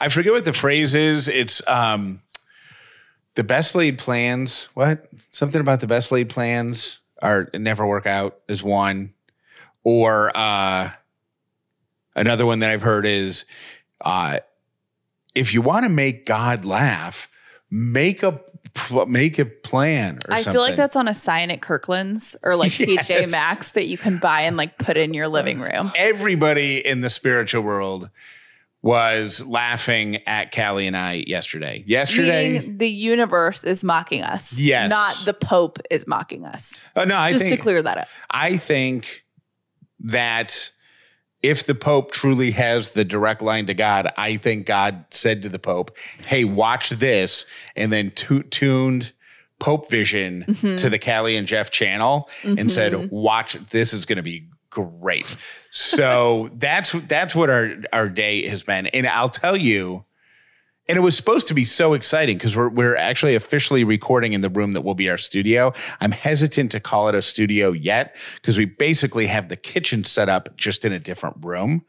I forget what the phrase is. It's um, the best laid plans. What something about the best laid plans are never work out is one, or uh, another one that I've heard is uh, if you want to make God laugh, make a make a plan. Or I something. feel like that's on a sign at Kirkland's or like Yes. TJ Maxx that you can buy and like put in your living room. everybody in the spiritual world was laughing at Callie and I yesterday. Yesterday, Meaning the universe is mocking us. Yes. Not the Pope is mocking us. oh no, I Just think to clear that up. I think that if the Pope truly has the direct line to God, I think God said to the Pope, "Hey, watch this," and then tu- tuned Pope Vision Mm-hmm. to the Callie and Jeff channel and said, "Watch, this is going to be great." So that's that's what our our day has been, and I'll tell you. And it was supposed to be so exciting because we're we're actually officially recording in the room that will be our studio. I'm hesitant to call it a studio yet because we basically have the kitchen set up just in a different room.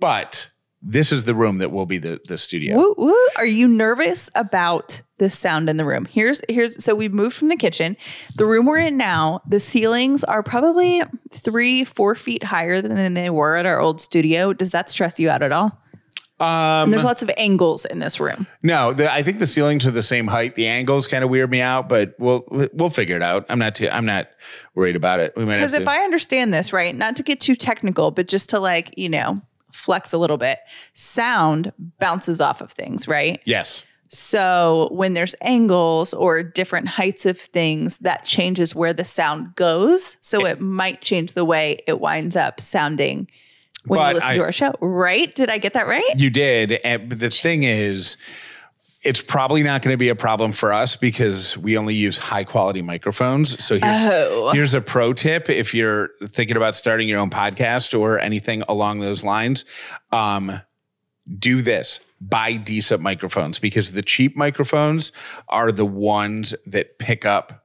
But this is the room that will be the the studio. Woo, woo. Are you nervous about the sound in the room? Here's here's so we've moved from the kitchen. The room we're in now, the ceilings are probably three, four feet higher than they were at our old studio. Does that stress you out at all? Um, there's lots of angles in this room. no, the, I think the ceilings are the same height. The angles kind of weird me out, but we'll we'll figure it out. I'm not too I'm not worried about it. We might have Because to. if I understand this right, not to get too technical, but just to like, you know, flex a little bit, sound bounces off of things, right? yes. So when there's angles or different heights of things, that changes where the sound goes. So it might change the way it winds up sounding when you listen I- to our show, right? Did I get that right? You did. And, but the thing is, it's probably not going to be a problem for us because we only use high quality microphones. So here's, Oh. here's a pro tip if you're thinking about starting your own podcast or anything along those lines. Um, do this buy decent microphones because the cheap microphones are the ones that pick up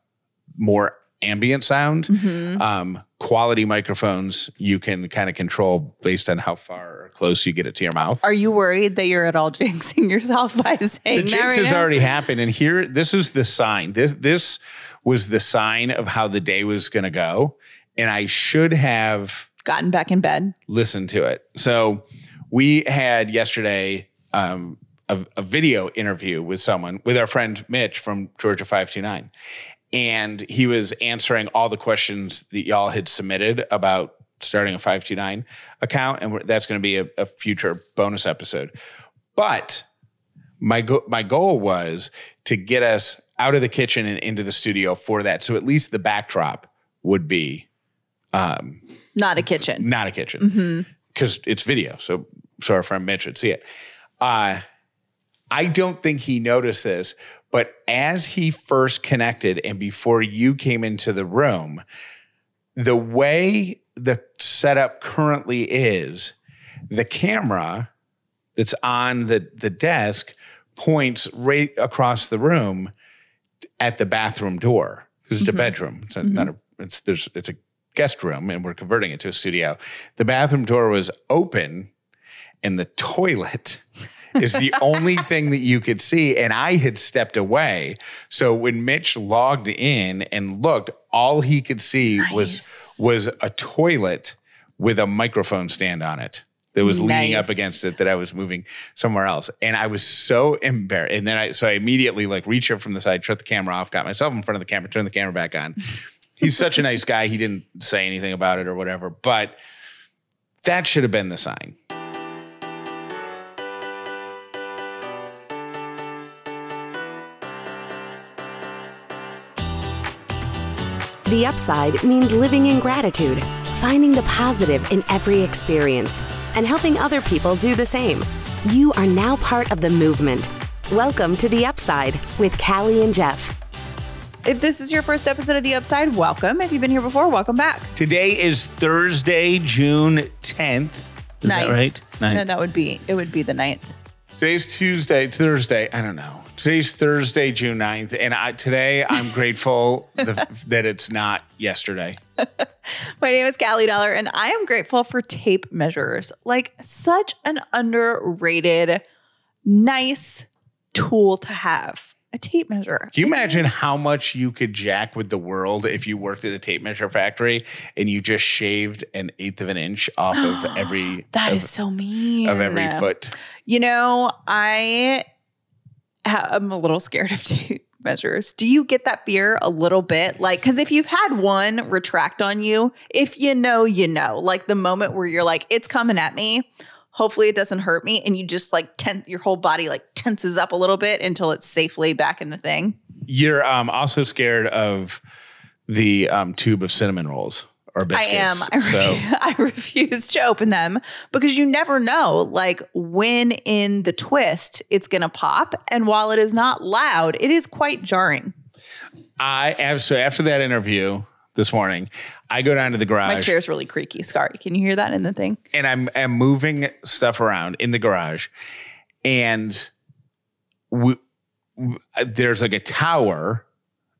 more ambient sound. Mm-hmm. Um, quality microphones you can kind of control based on how far or close you get it to your mouth. Are you worried that you're at all jinxing yourself by saying the that jinx right has now? already happened and here this is the sign this this was the sign of how the day was going to go and i should have gotten back in bed? listened to it so we had yesterday um, a, a video interview with someone with our friend mitch from georgia 529 and he was answering all the questions that y'all had submitted about starting a 529 account and that's going to be a, a future bonus episode but my go- my goal was to get us out of the kitchen and into the studio for that. So at least the backdrop would be um, Not a kitchen. not a kitchen because it's video. So so our friend Mitch would see it. Uh, I don't think he noticed this, but as he first connected and before you came into the room, the way the setup currently is, the camera that's on the the desk points right across the room at the bathroom door because it's a mm-hmm. bedroom. It's a, mm-hmm. not a it's there's it's a guest room and we're converting it to a studio. The bathroom door was open and the toilet is the only thing that you could see and I had stepped away. So when Mitch logged in and looked, all he could see was was a toilet with a microphone stand on it that was leaning up against it that I was moving somewhere else. And I was so embarrassed. And then I, so I immediately like reached up from the side, shut the camera off, got myself in front of the camera, turned the camera back on. He's such a nice guy. He didn't say anything about it or whatever, but that should have been the sign. The upside means living in gratitude, finding the positive in every experience, and helping other people do the same. You are now part of the movement. Welcome to The Upside with Callie and Jeff. If this is your first episode of The Upside, welcome. If you've been here before, welcome back. Today is Thursday, June 10th. Is that right? Ninth. No, that would be it would be the ninth. Today's Tuesday, Thursday. I don't know. Today's Thursday, June 9th. And I, today I'm grateful the, that it's not yesterday. My name is Callie Dollar, and I am grateful for tape measures. Like such an underrated nice tool to have a tape measure. Can you imagine how much you could jack with the world if you worked at a tape measure factory and you just shaved an eighth of an inch off of every That of, is so mean. of every foot? You know, I I'm a little scared of tape measures. Do you get that fear a little bit? Like, because if you've had one retract on you, if you know, you know. Like the moment where you're like, it's coming at me. Hopefully, it doesn't hurt me, and you just like tense your whole body like tenses up a little bit until it's safely back in the thing. You're um, also scared of the um, tube of cinnamon rolls or I am. I, so I refuse to open them because you never know, like when in the twist it's going to pop. And while it is not loud, it is quite jarring. I have so after that interview this morning, I go down to the garage. My garage chair's really creaky. Sorry. Can you hear that in the thing? and I'm I'm moving stuff around in the garage, and we, there's like a tower,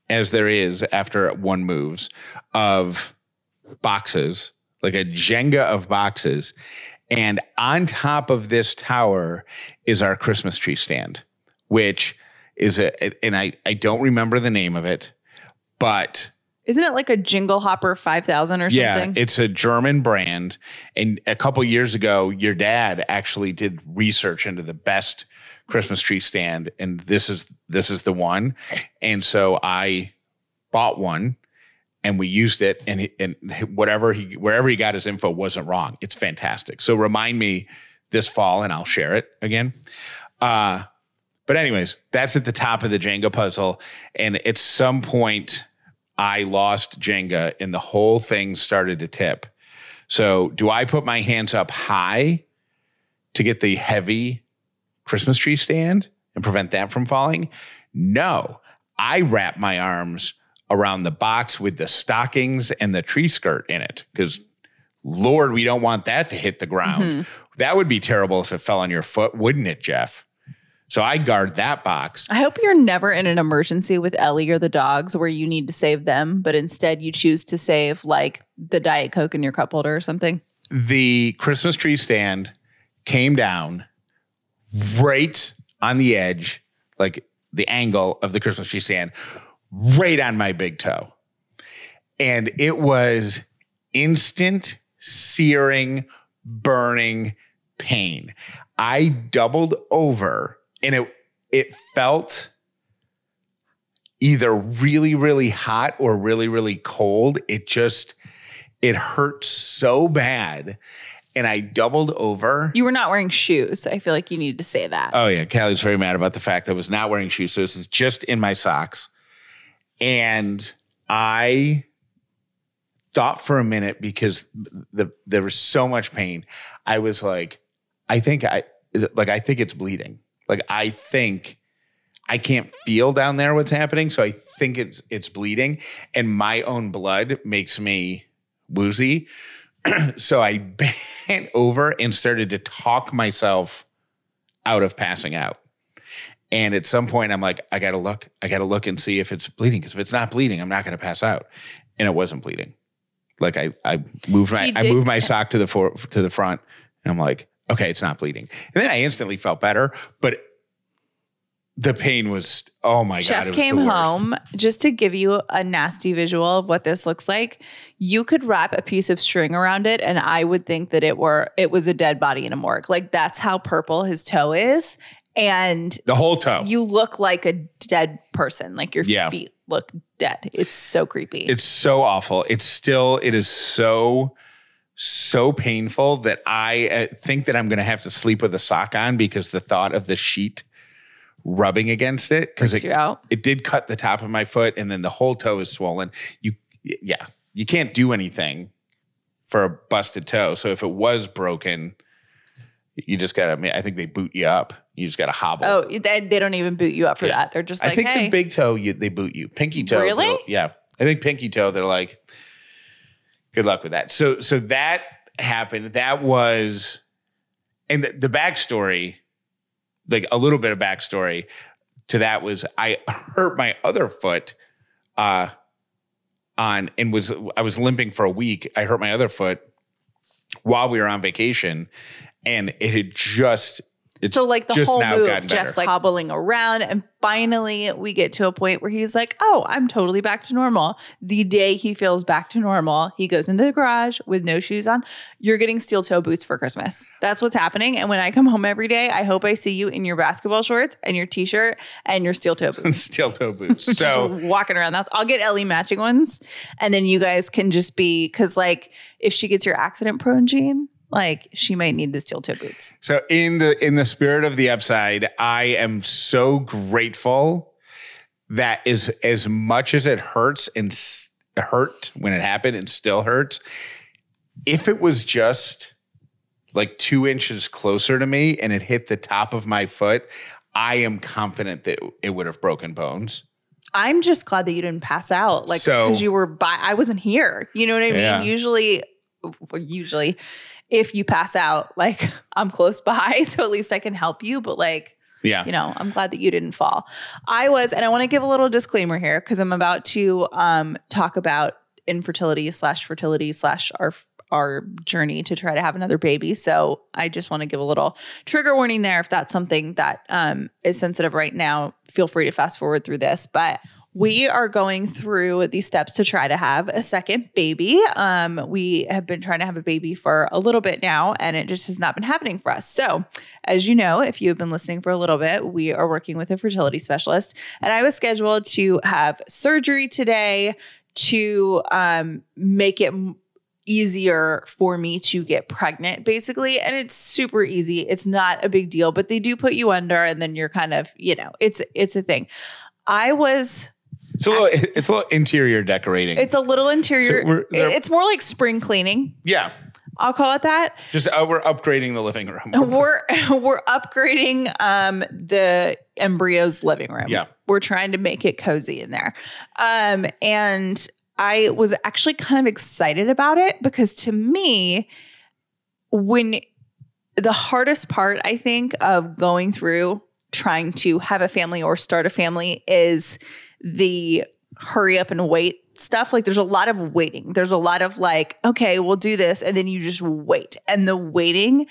as there is after one moves, of boxes, like a Jenga of boxes, and on top of this tower is our Christmas tree stand, which is a and I I don't remember the name of it, but Isn't it like a Jingle Hopper 5000 or yeah, something? it's a German brand. And a couple years ago, your dad actually did research into the best Christmas tree stand, and this is this is the one. And so I bought one, and we used it, and he, and whatever he wherever he got his info wasn't wrong. It's fantastic. So remind me this fall, and I'll share it again. Uh, but anyways, that's at the top of the Jenga puzzle, and at some point. I lost Jenga and the whole thing started to tip. So, do I put my hands up high to get the heavy Christmas tree stand and prevent that from falling? No, I wrap my arms around the box with the stockings and the tree skirt in it because, Lord, we don't want that to hit the ground. Mm-hmm. That would be terrible if it fell on your foot, wouldn't it, Jeff? So, I guard that box. I hope you're never in an emergency with Ellie or the dogs where you need to save them, but instead you choose to save like the Diet Coke in your cup holder or something. the Christmas tree stand came down right on the edge, like the angle of the Christmas tree stand, right on my big toe. And it was instant, searing, burning pain. I doubled over and it it felt either really, really hot or really, really cold. It just it hurt so bad. And I doubled over. You were not wearing shoes. I feel like you needed to say that. Oh yeah, Callie's very mad about the fact that I was not wearing shoes. So this is just in my socks. And I thought for a minute because the there was so much pain. I was like, I think I like I think it's bleeding. Like I think I can't feel down there what's happening, so I think it's it's bleeding, and my own blood makes me woozy. so I bent over and started to talk myself out of passing out. And at some point, I'm like, I gotta look, I gotta look and see if it's bleeding. Because if it's not bleeding, I'm not gonna pass out. And it wasn't bleeding. Like I, I moved my, I moved my sock to the for, to the front, and I'm like, okay, it's not bleeding. And then I instantly felt better, but the pain was, oh my god, Jeff came the worst. home just to give you a nasty visual of what this looks like. You could wrap a piece of string around it, and I would think that it were it was a dead body in a morgue. Like that's how purple his toe is, and the whole toe. you look like a dead person. Like your Yeah. feet look dead. It's so creepy. It's so awful. It's still, it is so, so painful that I uh, think that I'm going to have to sleep with a sock on because the thought of the sheet rubbing against it, because it, you out. it did cut the top of my foot and then the whole toe is swollen. You, yeah, you can't do anything for a busted toe. So if it was broken, you just got to, I think they boot you up. You just got to hobble. Oh, they, they don't even boot you up for Yeah. that. They're just like, I think hey, the big toe, you, they boot you. Pinky toe, Really? Yeah, I think pinky toe. They're like, good luck with that. So, so that happened. That was, and the, the backstory, like a little bit of backstory to that was I hurt my other foot, uh, on and was I was limping for a week. I hurt my other foot while we were on vacation, and it had just It's so like the whole move, better. Jeff's like hobbling around, and finally we get to a point where he's like, "Oh, I'm totally back to normal." The day he feels back to normal, he goes into the garage with no shoes on. You're getting steel toe boots for Christmas. That's what's happening. And when I come home every day, I hope I see you in your basketball shorts and your t-shirt and your steel toe boots. steel toe boots. So walking around. That's I'll get Ellie matching ones, and then you guys can just be because like if she gets your accident prone gene, like she might need the steel toe boots. So in the in the spirit of the upside, I am so grateful that is as much as it hurts and s- hurt when it happened and still hurts. If it was just like two inches closer to me and it hit the top of my foot, I am confident that it would have broken bones. I'm just glad that you didn't pass out, like So- because you were by. I wasn't here. You know what I mean? Yeah. Usually, usually, if you pass out, like I'm close by, so at least I can help you. But like, Yeah. you know, I'm glad that you didn't fall. I was, and I want to give a little disclaimer here because I'm about to um, talk about infertility slash fertility slash our our journey to try to have another baby. So I just want to give a little trigger warning there. If that's something that um, is sensitive right now, feel free to fast forward through this. But we are going through these steps to try to have a second baby. Um, we have been trying to have a baby for a little bit now, and it just has not been happening for us. So, as you know, if you have been listening for a little bit, we are working with a fertility specialist, and I was scheduled to have surgery today to um, make it easier for me to get pregnant basically and it's super easy it's not a big deal but they do put you under and then you're kind of you know it's it's a thing i was It's a little it's a little interior decorating. it's a little interior So we're- they're- it's more like spring cleaning yeah. i'll call it that Just uh, we're upgrading the living room. we're we're upgrading um the embryo's living room. Yeah. We're trying to make it cozy in there. Um and I was actually kind of excited about it because to me when the hardest part I think of going through trying to have a family or start a family is the hurry up and wait stuff. Like there's a lot of waiting. There's a lot of like, okay, we'll do this. And then you just wait. And the waiting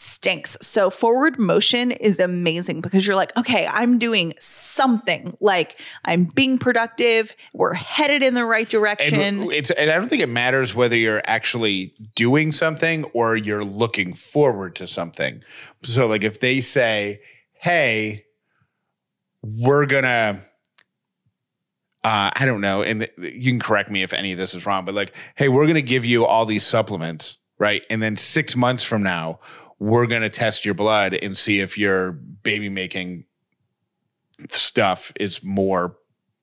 stinks. So forward motion is amazing because you're like, okay, I'm doing something. Like I'm being productive. We're headed in the right direction. And it's and I don't think it matters whether you're actually doing something or you're looking forward to something. So like if they say, "Hey, we're to uh, I don't know, and th- you can correct me if any of this is wrong, but like, hey, we're going to give you all these supplements, right? And then six months from now, we're going to test your blood and see if your baby making stuff is more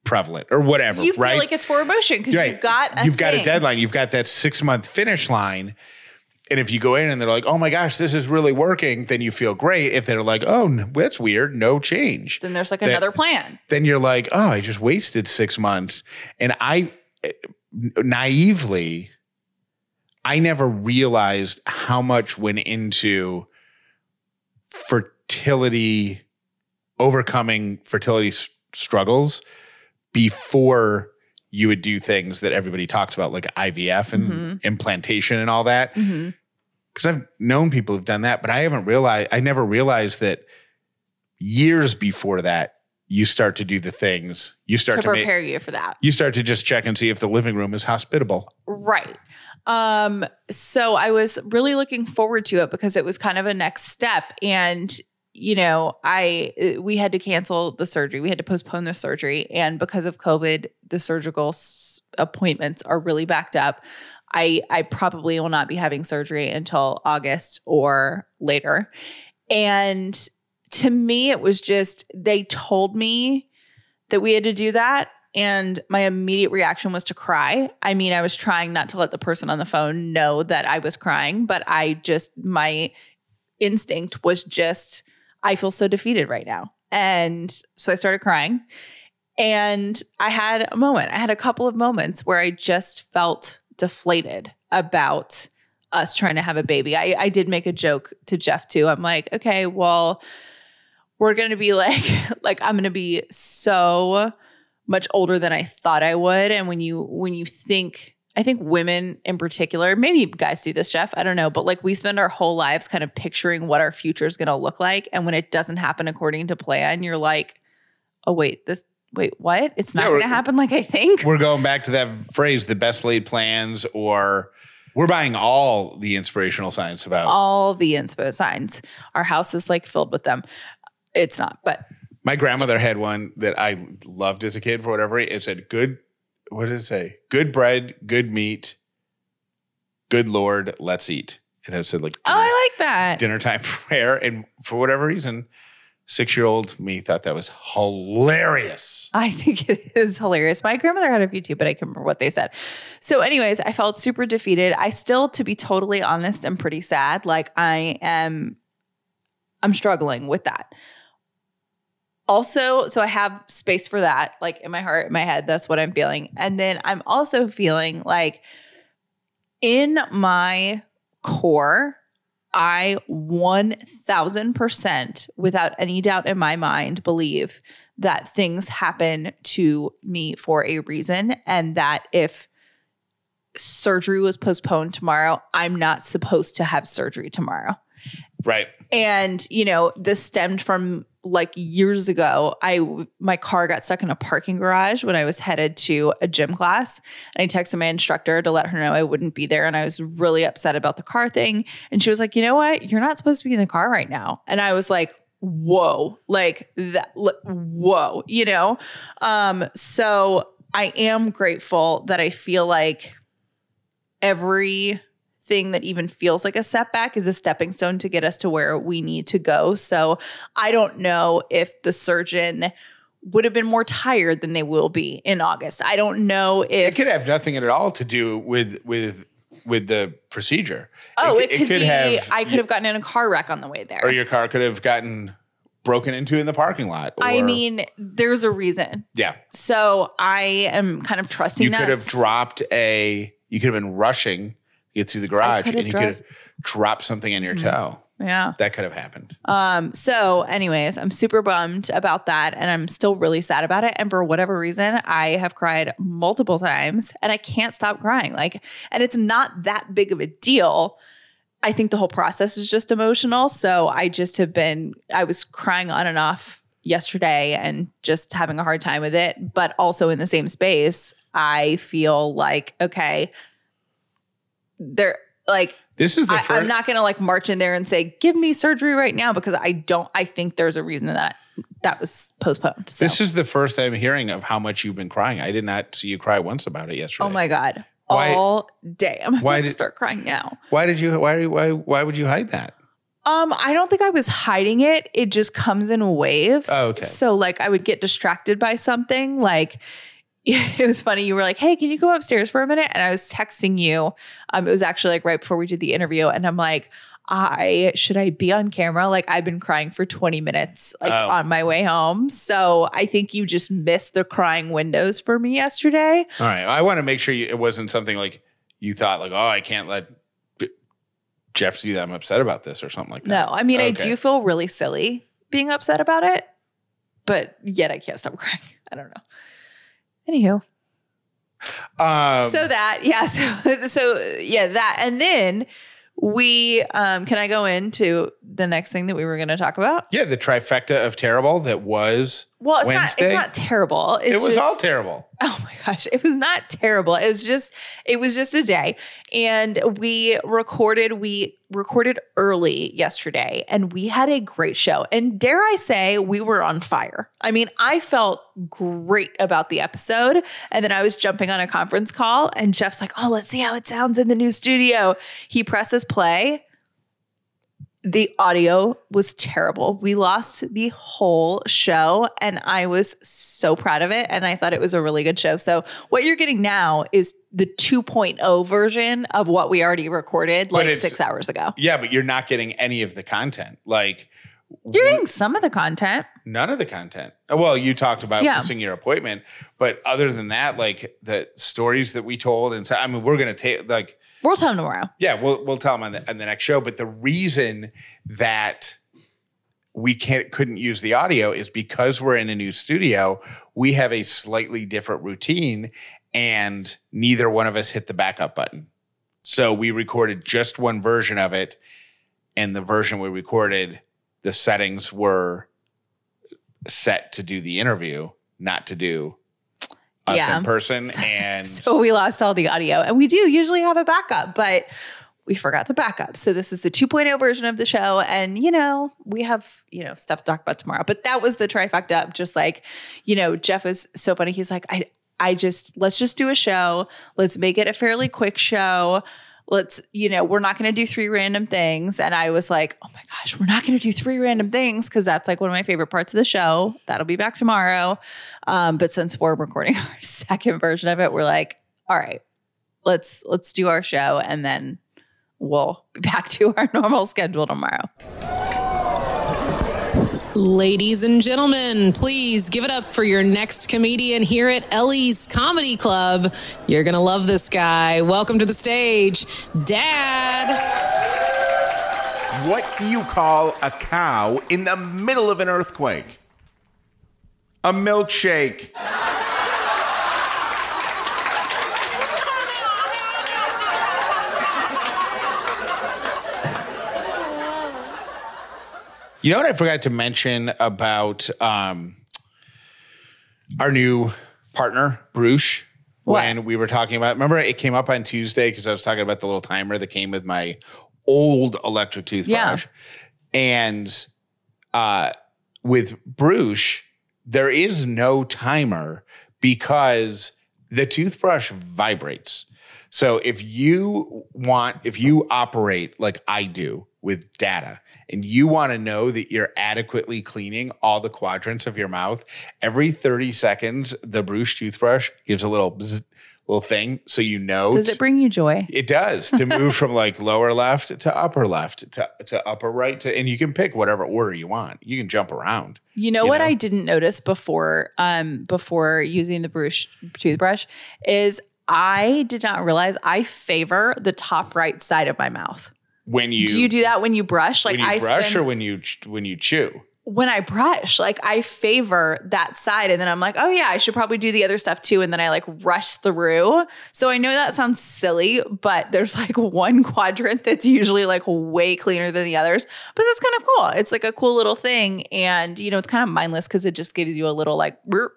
prevalent or whatever, you feel right? like it's forward motion because Right. you've got a you've got a deadline. You've got that six month finish line. And if you go in and they're like, "Oh my gosh, this is really working," then you feel great. If they're like, "Oh, that's weird, no change," Then there's like That- another plan. then you're like, "Oh, I just wasted six months." And I eh, naively, I never realized how much went into fertility, overcoming fertility s- struggles before you would do things that everybody talks about, like IVF and Mhm. implantation and all that. Because I've known people who've done that, but I haven't realized, I never realized that years before that, you start to do the things, you start To to, make, prepare you for that. you start to just check and see if the living room is hospitable. Right. Um, so I was really looking forward to it because it was kind of a next step. And, you know, I uh, we had to cancel the surgery. We had to postpone the surgery. And because of COVID, the surgical s- appointments are really backed up. I I probably will not be having surgery until August or later. And to me, it was just they told me that we had to do that. And my immediate reaction was to cry. I mean, I was trying not to let the person on the phone know that I was crying, but I just, my instinct was just, I feel so defeated right now. And so I started crying. And I had a moment, I had a couple of moments where I just felt deflated about us trying to have a baby. I, I did make a joke to Jeff too. I'm like, okay, well, we're gonna be like, like I'm gonna be so much older than I thought I would. And when you when you think I think women in particular, maybe guys do this, Jeff, I don't know, but like we spend our whole lives kind of picturing what our future is going to look like. And when it doesn't happen according to plan, you're like, oh, wait, this, wait, what? It's not Yeah, going to happen like I think. We're going back to that phrase, the best laid plans, or we're buying all the inspirational signs about All the inspo signs. Our house is like filled with them. It's not, but My grandmother had one that I loved as a kid for whatever reason. It said, "Good, what did it say? Good bread, good meat, good Lord, let's eat." And it said like oh, I like that. dinner time prayer. And for whatever reason, six year old me thought that was hilarious. I think it is hilarious. My grandmother had a few too, but I can't remember what they said. So, anyways, I felt super defeated. I still, to be totally honest, am pretty sad. Like I am, I'm struggling with that. Also, so I have space for that, like in my heart, in my head. That's what I'm feeling. And then I'm also feeling like in my core, I 1000% without any doubt in my mind believe that things happen to me for a reason and that if surgery was postponed tomorrow, I'm not supposed to have surgery tomorrow. Right. And, you know, this stemmed from like years ago. I my car got stuck in a parking garage when I was headed to a gym class. And I texted my instructor to let her know I wouldn't be there. And I was really upset about the car thing. And she was like, you know what? You're not supposed to be in the car right now. And I was like, whoa, like that, li- whoa, you know? Um, so I am grateful that I feel like every thing that even feels like a setback is a stepping stone to get us to where we need to go. So I don't know if the surgeon would have been more tired than they will be in August. I don't know if It could have nothing at all to do with with with the procedure. oh, it, c- could, be I could have gotten in a car wreck on the way there. or your car could have gotten broken into in the parking lot. I mean, there's a reason. yeah, So I am kind of trusting you that. could have dropped a. You could have been rushing to get through the garage, and you could have dropped something in your toe. Yeah. That could have happened. Um, so anyways, I'm super bummed about that and I'm still really sad about it. And for whatever reason, I have cried multiple times and I can't stop crying. Like, and it's not that big of a deal. I think the whole process is just emotional. So I just have been, I was crying on and off yesterday and just having a hard time with it. But also in the same space, I feel like, okay, there, like, This is the I, first. I'm not to like march in there and say, give me surgery right now because I don't, I think there's a reason that that was postponed. So. This is the first I'm hearing of how much you've been crying. I did not see you cry once about it yesterday. oh my God. Why- All day. I'm why did- start crying now. Why did you? Why? Why? Why would you hide that? Um, I don't think I was hiding it. It just comes in waves. Oh, okay. So like I would get distracted by something. Like it was funny. You were like, "Hey, can you go upstairs for a minute?" And I was texting you. Um, it was actually like right before we did the interview, and I'm like, "I should I be on camera?" Like I've been crying for 20 minutes, like Oh. on my way home. So I think you just missed the crying windows for me yesterday. All right. I want to make sure you, it wasn't something like you thought, like, oh, I can't let Jeff see that I'm upset about this or something like that. No. I mean I do feel really silly being upset about it, but yet I can't stop crying. I don't know. Anywho. Um, so that yeah so so yeah that and then we um can i go into the next thing that we were going to talk about yeah, the trifecta of terrible that was. Well it's Wednesday? not it's not terrible. It's it was just, all terrible. oh my gosh it was not terrible. It was just it was just a day. And we recorded we recorded early yesterday and we had a great show. And dare i say we were on fire. I mean i felt great about the episode. And then i was jumping on a conference call and jeff's like oh let's see how it sounds in the new studio. He presses play the audio was terrible. We lost the whole show, and I was so proud of it. And I thought it was a really good show. So, what you're getting now is the 2.0 version of what we already recorded like six hours ago. Yeah, but you're not getting any of the content. Like, You're getting some of the content. none of the content. Oh, well, you talked about Yeah. missing your appointment, but other than that, like the stories that we told, and so I mean, we're gonna take like We'll tell them tomorrow. Yeah, we'll we'll tell them on the on the next show. But the reason that we can't couldn't use the audio is because we're in a new studio. We have a slightly different routine, and neither one of us hit the backup button. So we recorded just one version of it, and the version we recorded, the settings were set to do the interview, not to do us Yeah. in person. And So we lost all the audio. And we do usually have a backup, but we forgot the backup. So this is the 2.0 version of the show. And, you know, we have, you know, stuff to talk about tomorrow. But that was the trifecta of just like, you know, Jeff is so funny. He's like, I, I just, let's just do a show. Let's make it a fairly quick show. Let's, you know, we're not going to do three random things. And I was like, oh my gosh, we're not going to do three random things because that's like one of my favorite parts of the show. That'll be back tomorrow. Um, but since we're recording our second version of it, we're like, all right, let's let's do our show and then we'll be back to our normal schedule tomorrow. Ladies and gentlemen, please give it up for your next comedian here at Ellie's Comedy Club. You're going to love this guy. Welcome to the stage, Dad. What do you call a cow in the middle of an earthquake? A milkshake. You know what I forgot to mention about um, our new partner, Brüush, when we were talking about. Remember, it came up on Tuesday because I was talking about the little timer that came with my old electric toothbrush, and uh, with Brüush, there is no timer because the toothbrush vibrates. So if you want, if you operate like I do with data, and you want to know that you're adequately cleaning all the quadrants of your mouth, every 30 seconds, the Brüush toothbrush gives a little bzz, little thing so you know. Does it bring you joy? It does to move from like lower left to upper left to, to upper right to, and you can pick whatever order you want. You can jump around. You know You what know? I didn't notice before um before using the Brüush toothbrush is I did not realize I favor the top right side of my mouth. When you do you do that when you brush? Like when you I brush spend, or when you when you chew? when I brush, like I favor that side. And then I'm like, oh yeah, I should probably do the other stuff too. And then I like rush through. So I know that sounds silly, but there's like one quadrant that's usually like way cleaner than the others. But that's kind of cool. It's like a cool little thing. And you know, it's kind of mindless because it just gives you a little like burp,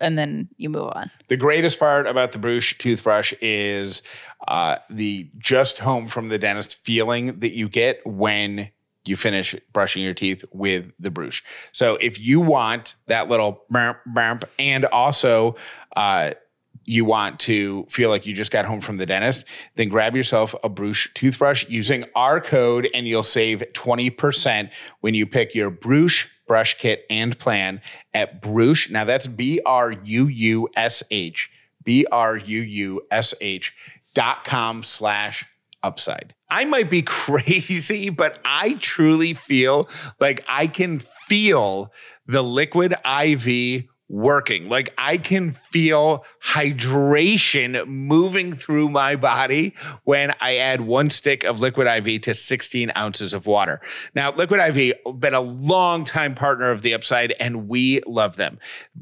and then you move on. The greatest part about the Brüush toothbrush is uh, the just home from the dentist feeling that you get when you finish brushing your teeth with the Brüush. So if you want that little burp, burp, and also uh, you want to feel like you just got home from the dentist, then grab yourself a Brüush toothbrush using our code and you'll save 20% when you pick your Brüush brush kit and plan at Brüush. Now that's B R U U S H, B R U U S H dot com slash upside. I might be crazy, but I truly feel like I can feel the liquid IV working. Like I can feel hydration moving through my body when I add one stick of liquid IV to 16 ounces of water. Now, liquid IV been a long time partner of the Upside, and we love them.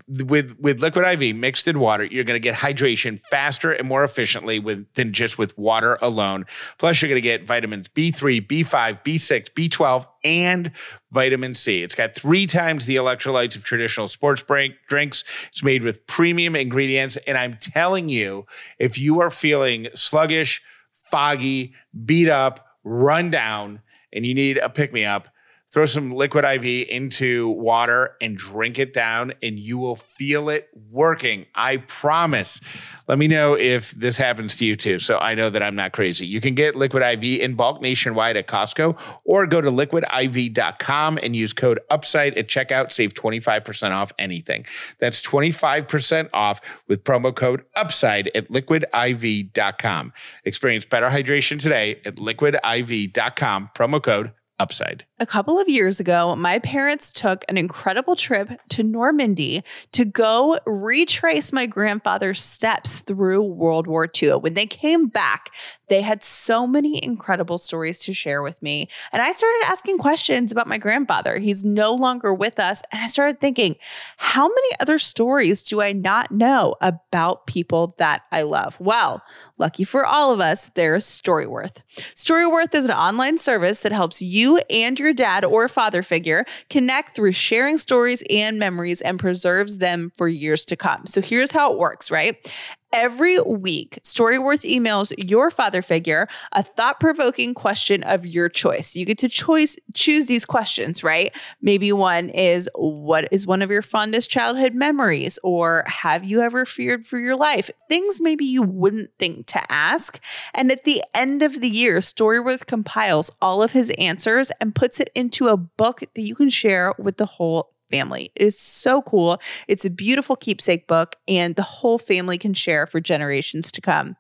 With with liquid IV mixed in water, you're going to get hydration faster and more efficiently with than just with water alone. Plus, you're going to get vitamins B3, B5, B6, B12, and vitamin C. It's got three times the electrolytes of traditional sports drink drinks. It's made with premium ingredients. And I'm telling you, if you are feeling sluggish, foggy, beat up, run down, and you need a pick me up, throw some liquid IV into water and drink it down, and you will feel it working. I promise. Let me know if this happens to you too. So I know that I'm not crazy. You can get liquid IV in bulk nationwide at Costco or go to liquidiv.com and use code UPSIDE at checkout. Save 25% off anything. That's 25% off with promo code UPSIDE at liquidiv.com. Experience better hydration today at liquidiv.com. Promo code UPSIDE. A couple of years ago, my parents took an incredible trip to Normandy to go retrace my grandfather's steps through World War II. When they came back, they had so many incredible stories to share with me. And I started asking questions about my grandfather. He's no longer with us. And I started thinking, how many other stories do I not know about people that I love? Well, lucky for all of us, there's Storyworth. Storyworth is an online service that helps you and your dad or father figure connect through sharing stories and memories and preserves them for years to come. So here's how it works, right? Every week, Storyworth emails your father figure a thought provoking question of your choice. You get to choice choose these questions, right? Maybe one is what is one of your fondest childhood memories or have you ever feared for your life? Things maybe you wouldn't think to ask. And at the end of the year, Storyworth compiles all of his answers and puts it into a book that you can share with the whole family. It is so cool. It's a beautiful keepsake book, and the whole family can share for generations to come.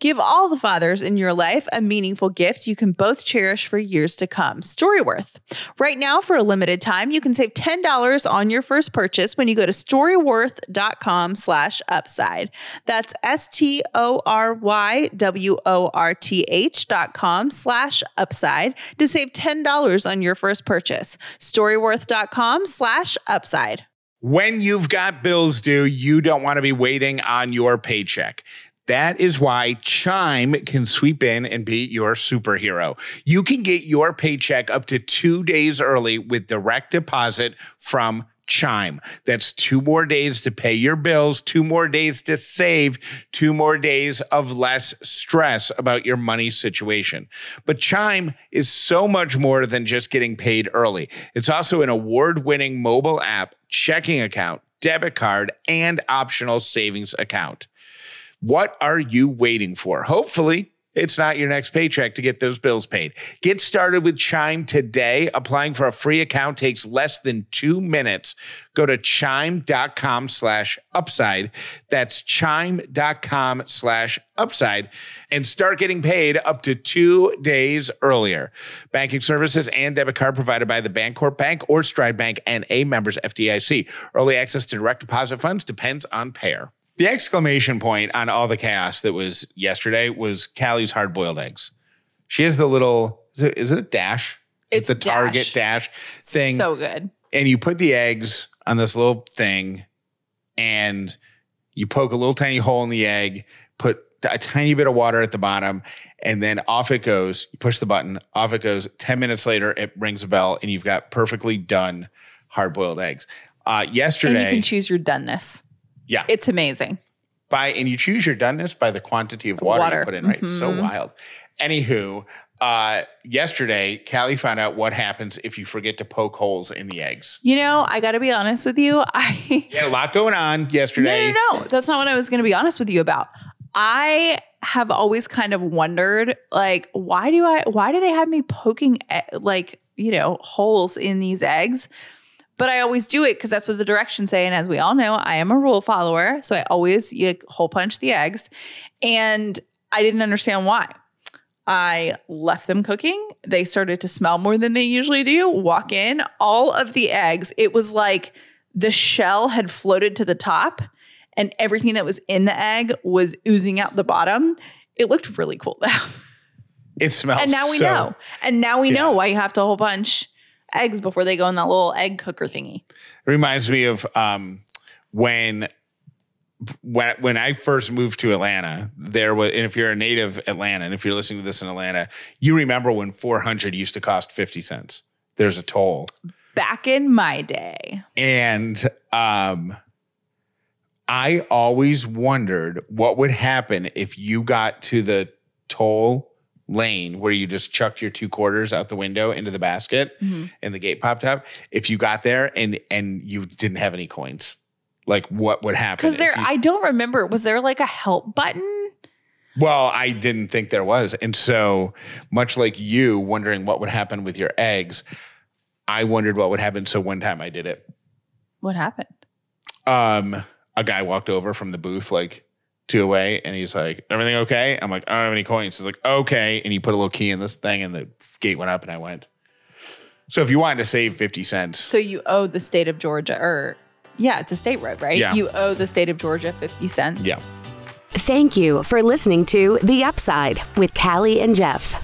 Give all the fathers in your life a meaningful gift you can both cherish for years to come. Storyworth. Right now, for a limited time, you can save $10 on your first purchase when you go to storyworth.com slash upside. That's S-T-O-R-Y-W-O-R-T-H dot com slash upside to save $10 on your first purchase. Storyworth.com slash upside. When you've got bills due, you don't want to be waiting on your paycheck. That is why Chime can sweep in and be your superhero. You can get your paycheck up to two days early with direct deposit from Chime. That's two more days to pay your bills, two more days to save, two more days of less stress about your money situation. But Chime is so much more than just getting paid early. It's also an award winning mobile app, checking account, debit card, and optional savings account. What are you waiting for? Hopefully, it's not your next paycheck to get those bills paid. Get started with Chime today. Applying for a free account takes less than two minutes. Go to chime.com slash upside. That's chime.com slash upside and start getting paid up to two days earlier. Banking services and debit card provided by the Bancorp Bank or Stride Bank and a members FDIC. Early access to direct deposit funds depends on payer. The exclamation point on all the chaos that was yesterday was Callie's hard boiled eggs. She has the little, is it, is it a dash? It's the Target dash thing. So good. and you put the eggs on this little thing and you poke a little tiny hole in the egg, put a tiny bit of water at the bottom, and then off it goes. You push the button, off it goes. 10 minutes later, it rings a bell and you've got perfectly done hard boiled eggs. Uh, And yesterday, you can choose your doneness. Yeah, It's amazing. by and you choose your doneness by the quantity of water, Water. you put in, right? It's so wild. Anywho, uh, yesterday, Callie found out what happens if you forget to poke holes in the eggs. You know, I got to be honest with you. I You had a lot going on yesterday. No, no, no. That's not what I was going to be honest with you about. I have always kind of wondered, like, why do I, why do they have me poking, e- like, you know, holes in these eggs? But I always do it because that's what the directions say. And as we all know, I am a rule follower. So I always hole punch the eggs. And I didn't understand why. I left them cooking. They started to smell more than they usually do. Walk in, all of the eggs, it was like the shell had floated to the top and everything that was in the egg was oozing out the bottom. It looked really cool though. It smells. and now we so- know. And now we know why you have to whole bunch eggs before they go in that little egg cooker thingy. It reminds me of um, when when when I first moved to Atlanta. There was, and if you're a native Atlanta, and if you're listening to this in Atlanta, you remember when 400 used to cost 50 cents. There's a toll, Back in my day. and um, I always wondered what would happen if you got to the toll lane where you just chucked your two quarters out the window into the basket Mhm. and the gate popped up. If you got there and and you didn't have any coins, like what would happen? Because there, you- I don't remember. Was there like a help button? well, I didn't think there was, and so much like you wondering what would happen with your eggs, I wondered what would happen. So one time I did it. What happened? Um, a guy walked over from the booth like two away, and he's like, "Everything okay?" I'm like, "I don't have any coins." He's like, "Okay," and he put a little key in this thing, and the gate went up, and I went. So if you wanted to save 50 cents, So you owe the state of Georgia, or yeah, it's a state road, right? Yeah. You owe the state of Georgia 50 cents. yeah. Thank you for listening to The Upside with Callie and Jeff.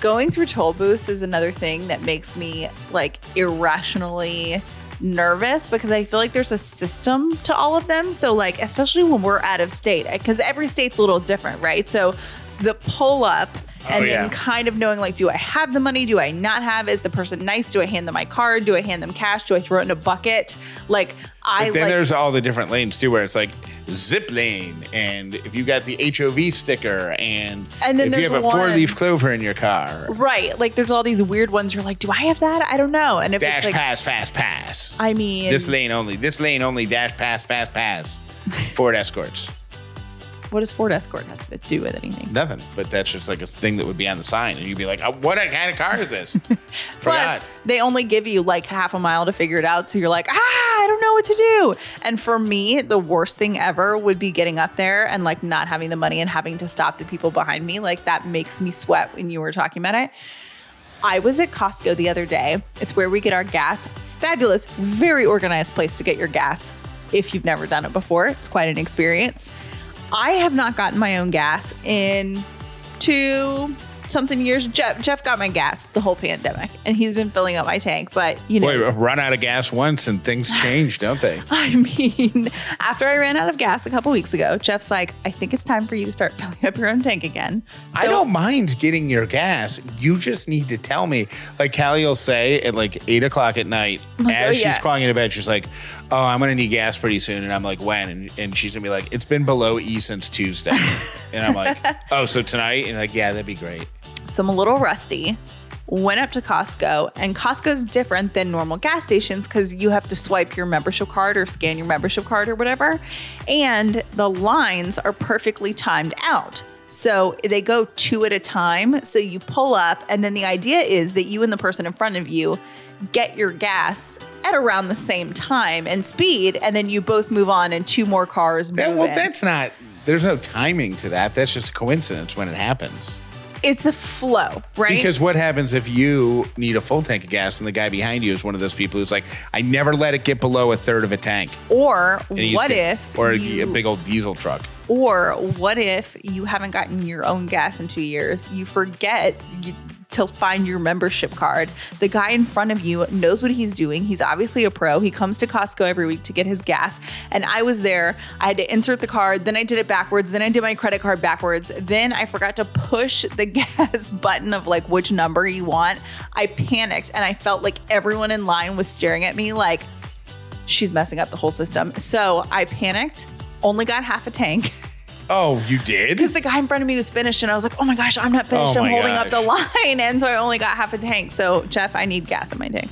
Going through toll booths is another thing that makes me like irrationally nervous because I feel like there's a system to all of them. So, like, especially when we're out of state, because every state's a little different, right? So, the pull up oh, and Oh, yeah. then kind of knowing, like, do I have the money? Do I not have? Is the person nice? Do I hand them my card? Do I hand them cash? Do I throw it in a bucket? Like, I But then like. there's all the different lanes too, where it's like zip lane, and if you got the HOV sticker, and, And then if you have a four leaf clover in your car, Right, like there's all these weird ones. You're like, do I have that? I don't know. And if dash it's like, pass, fast pass. I mean, this lane only. This lane only. Dash pass, fast pass. Ford Escorts. What does Ford Escort has to do with anything? Nothing, but that's just like a thing that would be on the sign, and you'd be like, oh, "What kind of car is this?" Plus, they only give you like half a mile to figure it out. So you're like, ah, I don't know what to do. And for me, the worst thing ever would be getting up there and like not having the money and having to stop the people behind me. Like that makes me sweat when you were talking about it. I was at Costco the other day. It's where we get our gas. Fabulous, very organized place to get your gas. If you've never done it before, it's quite an experience. I have not gotten my own gas in two something years. Jeff Jeff got my gas the whole pandemic, and he's been filling up my tank. But you know, Boy, run out of gas once, and things change, don't they? I mean, after I ran out of gas a couple weeks ago, Jeff's like, I think it's time for you to start filling up your own tank again. I don't mind getting your gas. You just need to tell me. Like Callie will say at like eight o'clock at night, Like, as oh, she's crawling into bed, she's like, "Oh, I'm gonna need gas pretty soon," and I'm like, "When?" And, and she's gonna be like, "It's been below E since Tuesday," and I'm like, "Oh, so tonight?" And like, "Yeah, that'd be great." So I'm a little rusty. Went up to Costco, and Costco's different than normal gas stations because you have to swipe your membership card or scan your membership card or whatever. And the lines are perfectly timed out. So they go two at a time. So you pull up, and then the idea is that you and the person in front of you get your gas at around the same time and speed, and then you both move on, and two more cars move That, well, in. that's not. There's no timing to that. That's just a coincidence when it happens. it's a flow, right? Because what happens if you need a full tank of gas and the guy behind you is one of those people who's like, I never let it get below a third of a tank. or what if or you- a big old diesel truck. Or what if you haven't gotten your own gas in two years? You forget to find your membership card. The guy in front of you knows what he's doing. He's obviously a pro. He comes to Costco every week to get his gas. And I was there. I had to insert the card. Then I did it backwards. Then I did my credit card backwards. Then I forgot to push the gas button of like which number you want. I panicked and I felt like everyone in line was staring at me like, she's messing up the whole system. So I panicked, only got half a tank. Oh, you did? Because the guy in front of me was finished, and I was like, "Oh my gosh, I'm not finished. Oh I'm holding up the line," and so I only got half a tank. So Jeff, I need gas in my tank.